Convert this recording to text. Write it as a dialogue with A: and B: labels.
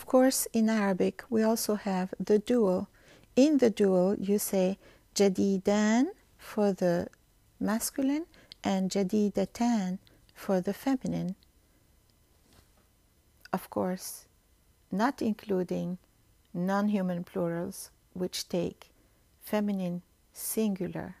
A: Of course, in Arabic, we also have the dual. In the dual, you say jadidan for the masculine and jadidatan for the feminine. Of course, not including non human plurals which take feminine singular